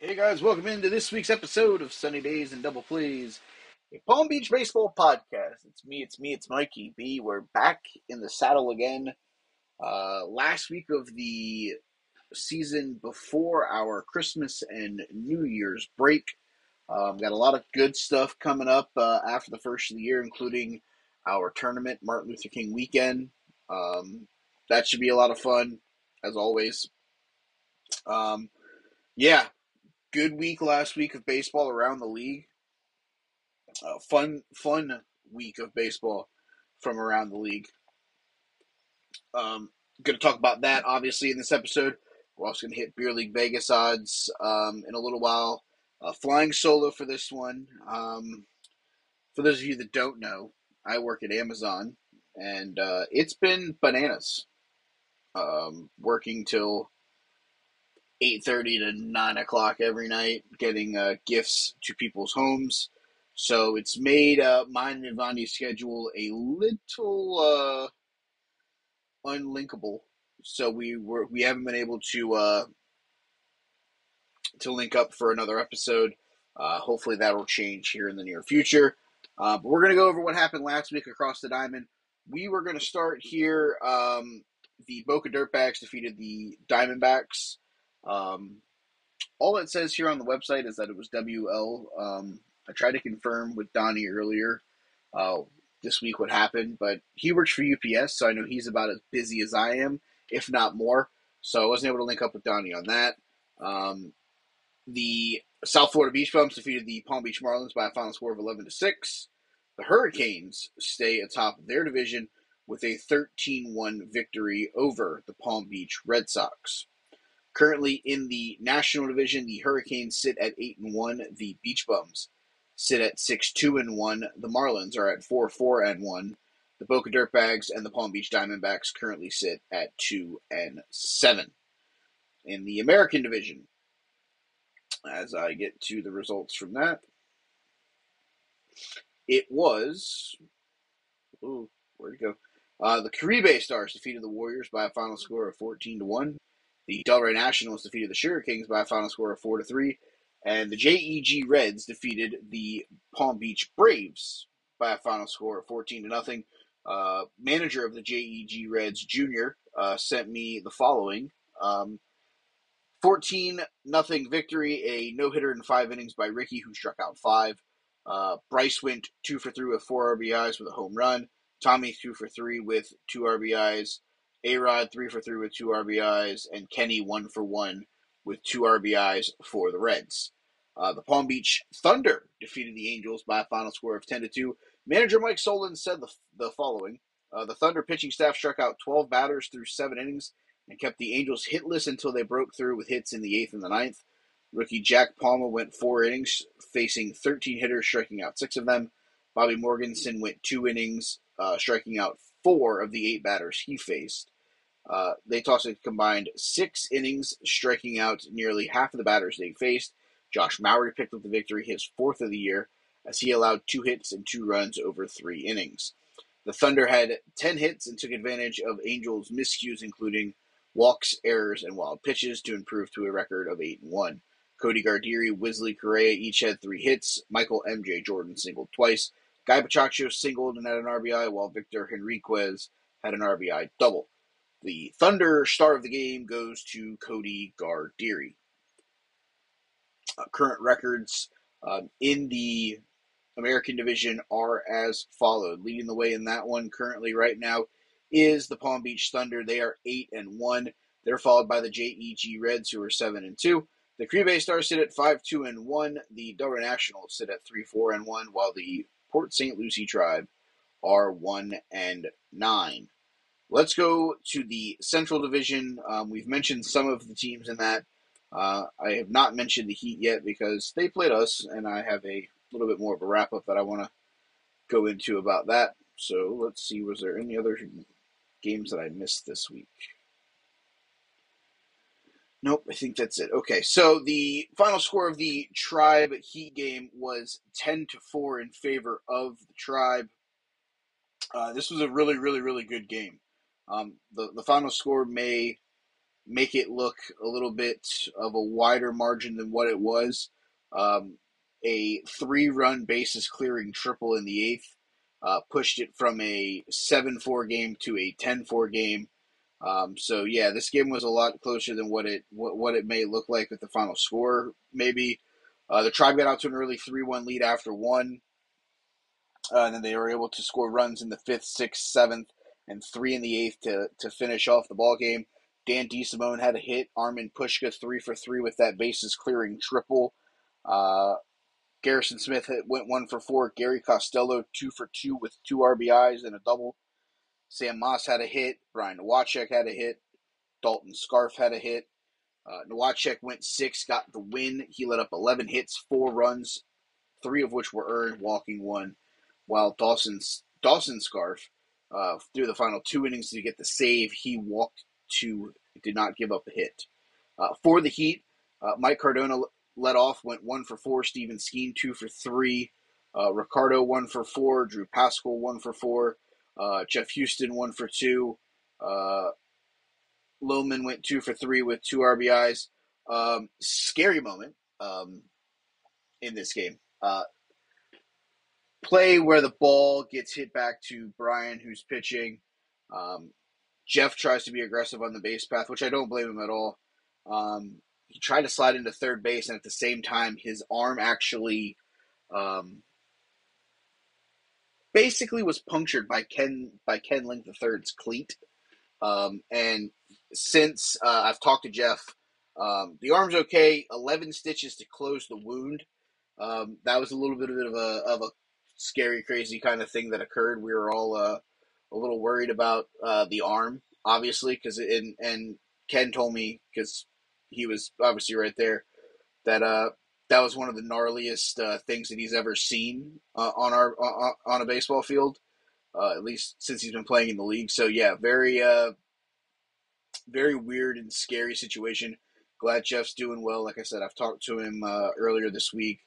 Hey guys, welcome into this week's episode of Sunny Days and Double Plays, a Palm Beach baseball podcast. It's me, it's me, it's Mikey B. We're back in the saddle again. Uh, last week of the season before our Christmas and New Year's break. Um, got a lot of good stuff coming up uh, after the first of the year, including our tournament, Martin Luther King weekend. Um, that should be a lot of fun, as always. Um, yeah, good week last week of baseball around the league. Uh, fun, fun week of baseball from around the league. Um, going to talk about that obviously in this episode. We're also going to hit beer league Vegas odds um, in a little while. Uh, flying solo for this one. Um, for those of you that don't know, I work at Amazon, and uh, it's been bananas. Um, working till eight thirty to nine o'clock every night, getting uh, gifts to people's homes. So it's made uh, mine and Vanya's schedule a little uh, unlinkable. So we were we haven't been able to uh, to link up for another episode. Uh, hopefully that will change here in the near future. Uh, but we're going to go over what happened last week across the diamond. We were going to start here. Um, the Boca Dirtbags defeated the Diamondbacks. Um, all it says here on the website is that it was WL. Um, I tried to confirm with Donnie earlier uh, this week what happened, but he works for UPS, so I know he's about as busy as I am, if not more. So I wasn't able to link up with Donnie on that. Um, the South Florida Beach Bums defeated the Palm Beach Marlins by a final score of 11 to 6. The Hurricanes stay atop their division with a 13 1 victory over the Palm Beach Red Sox. Currently in the National Division, the Hurricanes sit at 8 and 1. The Beach Bums sit at 6 2 and 1. The Marlins are at 4 4 and 1. The Boca Dirtbags and the Palm Beach Diamondbacks currently sit at 2 and 7. In the American Division, as I get to the results from that, it was. Ooh, where'd it go? Uh, the Caribe Stars defeated the Warriors by a final score of 14 to 1. The Delray Nationals defeated the Sugar Kings by a final score of 4 to 3. And the JEG Reds defeated the Palm Beach Braves by a final score of 14 to nothing. Uh, manager of the JEG Reds, Junior, uh, sent me the following. Um, 14 nothing victory, a no hitter in five innings by Ricky, who struck out five. Uh, Bryce went two for three with four RBIs with a home run. Tommy two for three with two RBIs. A Rod three for three with two RBIs, and Kenny one for one with two RBIs for the Reds. Uh, the Palm Beach Thunder defeated the Angels by a final score of 10 to 2. Manager Mike Solon said the, the following uh, The Thunder pitching staff struck out 12 batters through seven innings and kept the Angels hitless until they broke through with hits in the eighth and the ninth. Rookie Jack Palma went four innings, facing 13 hitters, striking out six of them. Bobby Morganson went two innings, uh, striking out four of the eight batters he faced. Uh, they tossed a combined six innings, striking out nearly half of the batters they faced. Josh Maury picked up the victory, his fourth of the year, as he allowed two hits and two runs over three innings. The Thunder had 10 hits and took advantage of Angels' miscues, including walks, errors, and wild pitches, to improve to a record of 8 and 1. Cody Gardieri, Wisley Correa each had three hits. Michael M.J. Jordan singled twice. Guy Pachacho singled and had an RBI, while Victor Henriquez had an RBI double. The Thunder star of the game goes to Cody Gardiri. Uh, current records um, in the American Division are as followed. Leading the way in that one currently right now is the Palm Beach Thunder. They are eight and one. They're followed by the JEG Reds, who are seven and two. The Caribe Stars sit at five two and one. The Delray Nationals sit at three four and one, while the Port St. Lucie Tribe are one and nine. Let's go to the Central Division. Um, we've mentioned some of the teams in that. Uh, I have not mentioned the Heat yet because they played us, and I have a little bit more of a wrap up that I want to go into about that. So let's see, was there any other games that I missed this week? Nope, I think that's it. Okay, so the final score of the Tribe Heat game was 10 to 4 in favor of the Tribe. Uh, this was a really, really, really good game. Um, the, the final score may make it look a little bit of a wider margin than what it was. Um, a three run bases clearing triple in the eighth uh, pushed it from a 7 4 game to a 10 4 game. Um, so yeah, this game was a lot closer than what it what, what it may look like with the final score. Maybe uh, the Tribe got out to an early three one lead after one, uh, and then they were able to score runs in the fifth, sixth, seventh, and three in the eighth to to finish off the ball game. Dan DeSimone had a hit. Armin Pushka three for three with that bases clearing triple. Uh, Garrison Smith hit, went one for four. Gary Costello two for two with two RBIs and a double. Sam Moss had a hit. Brian Nowacek had a hit. Dalton Scarf had a hit. Uh, Nowacek went six, got the win. He let up 11 hits, four runs, three of which were earned, walking one, while Dawson's Dawson Scarf uh, through the final two innings to get the save. He walked two, did not give up a hit. Uh, for the Heat, uh, Mike Cardona led off, went one for four. Steven Skeen, two for three. Uh, Ricardo, one for four. Drew Pascal, one for four. Uh, Jeff Houston, one for two. Uh, went two for three with two RBIs. Um, scary moment um, in this game. Uh, play where the ball gets hit back to Brian, who's pitching. Um, Jeff tries to be aggressive on the base path, which I don't blame him at all. Um, he tried to slide into third base, and at the same time, his arm actually um, basically was punctured by Ken by Ken Link III's cleat. Um, and since uh, I've talked to Jeff, um, the arm's okay. Eleven stitches to close the wound. Um, that was a little bit of a of a scary, crazy kind of thing that occurred. We were all uh, a little worried about uh, the arm, obviously, because and and Ken told me because he was obviously right there that uh that was one of the gnarliest uh, things that he's ever seen uh, on our on, on a baseball field, uh, at least since he's been playing in the league. So yeah, very uh, very weird and scary situation. Glad Jeff's doing well. Like I said, I've talked to him uh, earlier this week.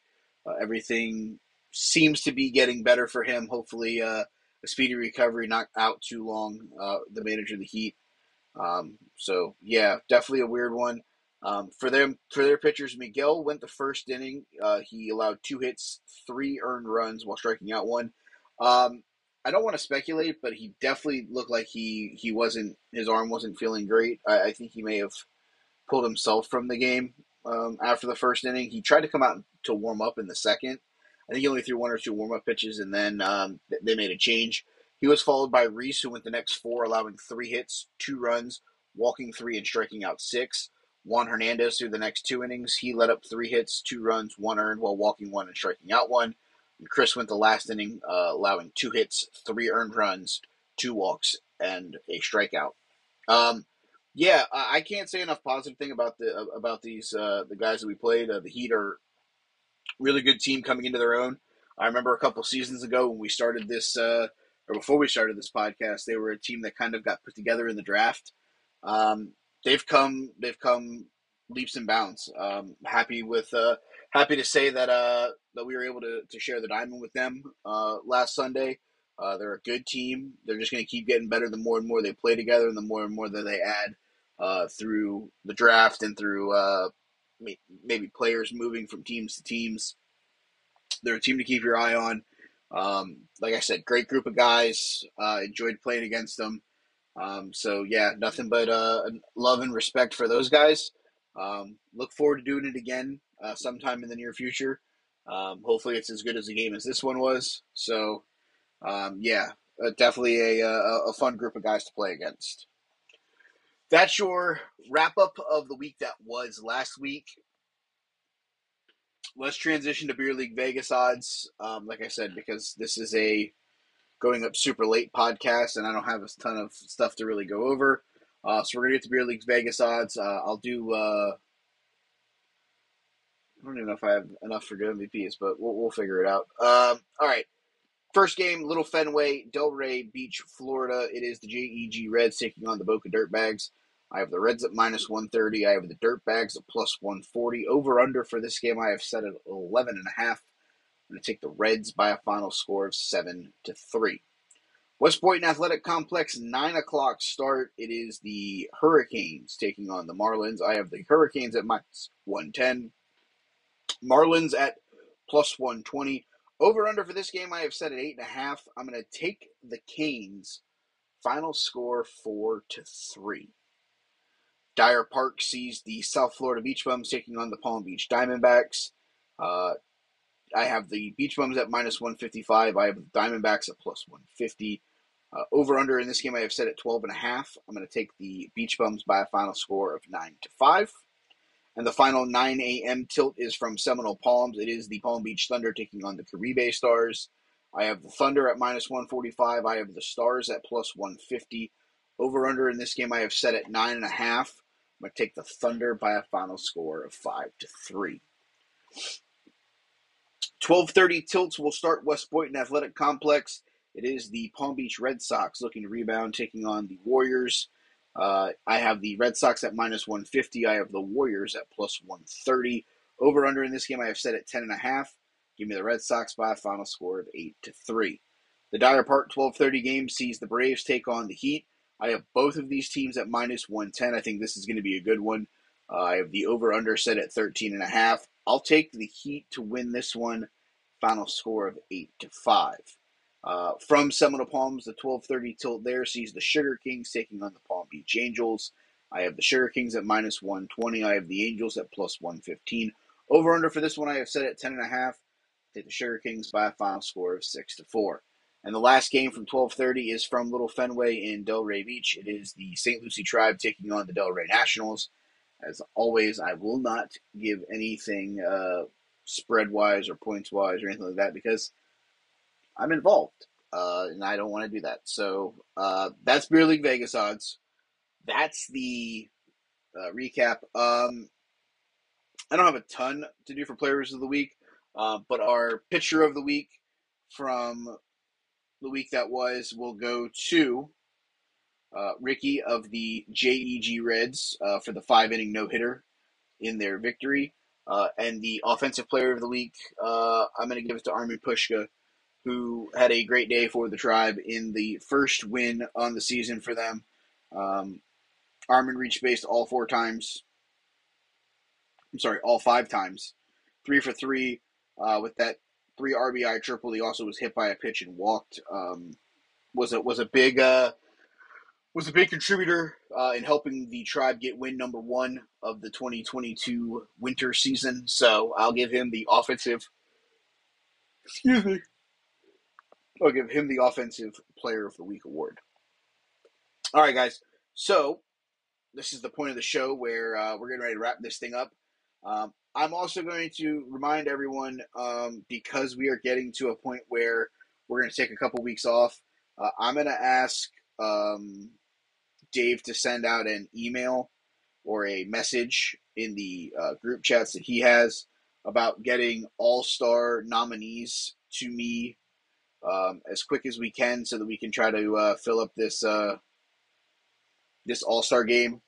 Uh, everything seems to be getting better for him. Hopefully, uh, a speedy recovery, not out too long. Uh, the manager of the Heat. Um, so yeah, definitely a weird one. Um, for them, for their pitchers, Miguel went the first inning. Uh, he allowed two hits, three earned runs while striking out one. Um, I don't want to speculate, but he definitely looked like he he wasn't his arm wasn't feeling great. I, I think he may have pulled himself from the game um, after the first inning. He tried to come out to warm up in the second. I think he only threw one or two warm up pitches, and then um, they made a change. He was followed by Reese, who went the next four, allowing three hits, two runs, walking three, and striking out six. Juan Hernandez through the next two innings. He let up three hits, two runs, one earned while walking one and striking out one. And Chris went the last inning, uh, allowing two hits, three earned runs, two walks, and a strikeout. Um, yeah, I can't say enough positive thing about the about these uh, the guys that we played. Uh, the Heat are really good team coming into their own. I remember a couple seasons ago when we started this, uh, or before we started this podcast, they were a team that kind of got put together in the draft. Um, they've come they've come leaps and bounds. Um, happy with uh, happy to say that uh, that we were able to, to share the diamond with them uh, last Sunday. Uh, they're a good team. They're just going to keep getting better the more and more they play together, and the more and more that they add uh, through the draft and through uh, maybe players moving from teams to teams. They're a team to keep your eye on. Um, like I said, great group of guys. enjoyed playing against them. Um, so yeah, nothing but uh, love and respect for those guys. Um, look forward to doing it again uh, sometime in the near future. Um, hopefully, it's as good as a game as this one was. So um, yeah, uh, definitely a, a, a fun group of guys to play against. That's your wrap up of the week that was last week. Let's transition to Beer League Vegas odds. Um, like I said, because this is a going up super late podcast, and I don't have a ton of stuff to really go over. Uh, so we're gonna get to Beer League's Vegas odds. Uh, I'll do. Uh, I don't even know if I have enough for good MVPs, but we'll, we'll figure it out. Um, all right. First game, Little Fenway, Delray Beach, Florida. It is the JEG Reds taking on the Boca Dirtbags. I have the Reds at minus 130. I have the Dirtbags at plus 140. Over under for this game, I have set at 11 and a half. Going to take the Reds by a final score of 7 to 3. West Boynton Athletic Complex, 9 o'clock start. It is the Hurricanes taking on the Marlins. I have the Hurricanes at minus 110. Marlins at plus 120. Over under for this game, I have set at 8.5. I'm going to take the Canes. Final score 4 to 3. Dyer Park sees the South Florida Beach Bums taking on the Palm Beach Diamondbacks. Uh, I have the Beach Bums at minus 155. I have the Diamondbacks at plus 150. Uh, over under in this game, I have set at 12 and a half. I'm going to take the Beach Bums by a final score of 9 to 5. And the final 9 a.m. tilt is from Seminole Palms. It is the Palm Beach Thunder taking on the Caribe Stars. I have the Thunder at minus 145. I have the Stars at plus 150. Over under in this game, I have set at 9.5. I'm going to take the Thunder by a final score of 5 to 3. 12:30 tilts will start West Boynton Athletic Complex. It is the Palm Beach Red Sox looking to rebound, taking on the Warriors. Uh, I have the Red Sox at minus 150. I have the Warriors at plus 130. Over under in this game, I have set at 10.5. Give me the Red Sox by a final score of 8 to 3. The Dyer Park 12:30 game sees the Braves take on the Heat. I have both of these teams at minus 110. I think this is going to be a good one. Uh, I have the over under set at 13 and a half. I'll take the Heat to win this one. Final score of 8 to 5. Uh, from Seminole Palms, the 12:30 tilt there sees the Sugar Kings taking on the Palm Beach Angels. I have the Sugar Kings at minus 120. I have the Angels at plus 115. Over under for this one, I have set at 10 and a half. Take the Sugar Kings by a final score of six to four. And the last game from 12:30 is from Little Fenway in Delray Beach. It is the St. Lucie Tribe taking on the Delray Nationals. As always, I will not give anything uh, spread wise or points wise or anything like that because I'm involved, uh, and I don't want to do that. So uh, that's Beer League Vegas odds. That's the uh, recap. Um, I don't have a ton to do for players of the week, uh, but our pitcher of the week from the week that was will go to uh, Ricky of the JEG Reds uh, for the five inning no hitter in their victory. and the offensive player of the week, I'm going to give it to Armin Pushka who had a great day for the tribe in the first win on the season for them. Um, Armin reached base all four times. I'm sorry, all five times. Three for three uh, with that three RBI triple. He also was hit by a pitch and walked. Um, was a was a big uh, was a big contributor uh, in helping the tribe get win number one of the 2022 winter season. So I'll give him the offensive. Excuse me. I'll give him the Offensive Player of the Week award. All right, guys. So this is the point of the show where uh, we're getting ready to wrap this thing up. Um, I'm also going to remind everyone um, because we are getting to a point where we're going to take a couple weeks off. Uh, I'm going to ask um, Dave to send out an email or a message in the uh, group chats that he has about getting all star nominees to me um, as quick as we can so that we can try to uh, fill up this uh, this All Star game.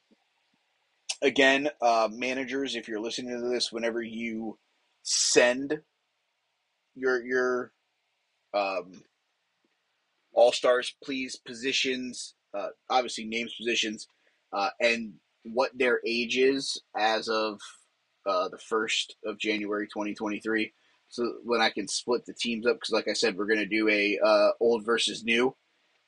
Again, uh, managers, if you're listening to this, whenever you send your your um, All Stars, please positions, uh, obviously names, positions, uh, and what their age is as of uh, the first of January, 2023 so when I can split the teams up because, like I said, we're gonna do a uh, old versus new.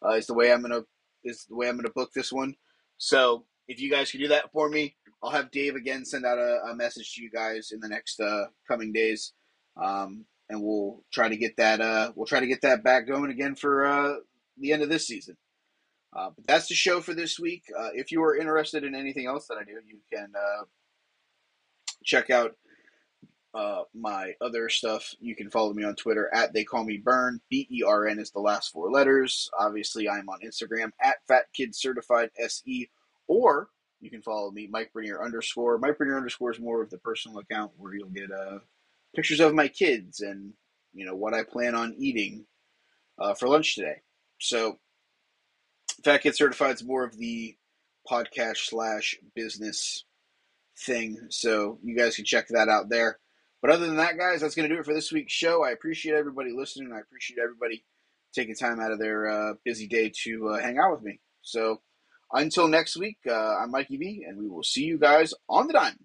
Uh, is the way I'm gonna is the way I'm gonna book this one. So if you guys can do that for me, I'll have Dave again send out a, a message to you guys in the next uh, coming days, um, and we'll try to get that uh, we'll try to get that back going again for uh, the end of this season. Uh, but that's the show for this week. Uh, if you are interested in anything else that I do, you can uh, check out uh, my other stuff, you can follow me on Twitter at They Call Me Bern. B E R N is the last four letters. Obviously, I'm on Instagram at Fat Kid Certified SE, or you can follow me, Mike Bernier underscore. Mike Bernier underscore is more of the personal account where you'll get uh, pictures of my kids and you know what I plan on eating uh, for lunch today. So, Fat Kid Certified is more of the podcast slash business thing. So you guys can check that out there. But other than that, guys, that's going to do it for this week's show. I appreciate everybody listening. I appreciate everybody taking time out of their uh, busy day to uh, hang out with me. So until next week, uh, I'm Mikey B, and we will see you guys on the diamond.